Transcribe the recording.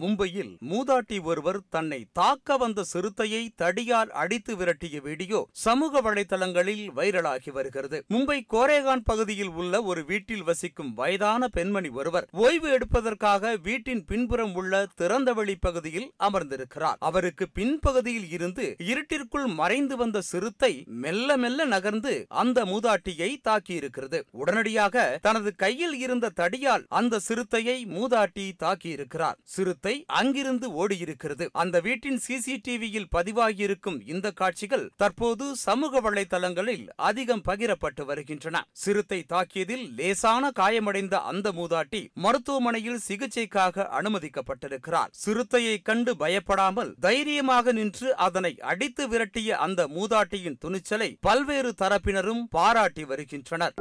மும்பையில் மூதாட்டி ஒருவர் தன்னை தாக்க வந்த சிறுத்தையை தடியால் அடித்து விரட்டிய வீடியோ சமூக வலைதளங்களில் வைரலாகி வருகிறது. மும்பை கோரேகான் பகுதியில் உள்ள ஒரு வீட்டில் வசிக்கும் வயதான பெண்மணி ஒருவர் ஓய்வு எடுப்பதற்காக வீட்டின் பின்புறம் உள்ள திறந்தவெளி பகுதியில் அமர்ந்திருக்கிறார். அவருக்கு பின்பகுதியில் இருந்து இருட்டிற்குள் மறைந்து வந்த சிறுத்தை மெல்ல மெல்ல நகர்ந்து அந்த மூதாட்டியை தாக்கியிருக்கிறது. உடனடியாக தனது கையில் இருந்த தடியால் அந்த சிறுத்தையை மூதாட்டி தாக்கியிருக்கிறார். சிறுத்தை அங்கிருந்து ஓடியிருக்கிறது. அந்த வீட்டின் சிசிடிவியில் பதிவாகியிருக்கும் இந்த காட்சிகள் தற்போது சமூக வலைதளங்களில் அதிகம் பகிரப்பட்டு வருகின்றன. சிறுத்தை தாக்கியதில் லேசான காயமடைந்த அந்த மூதாட்டி மருத்துவமனையில் சிகிச்சைக்காக அனுமதிக்கப்பட்டிருக்கிறார். சிறுத்தையை கண்டு பயப்படாமல் தைரியமாக நின்று அதனை அடித்து விரட்டிய அந்த மூதாட்டியின் துணிச்சலை பல்வேறு தரப்பினரும் பாராட்டி வருகின்றனர்.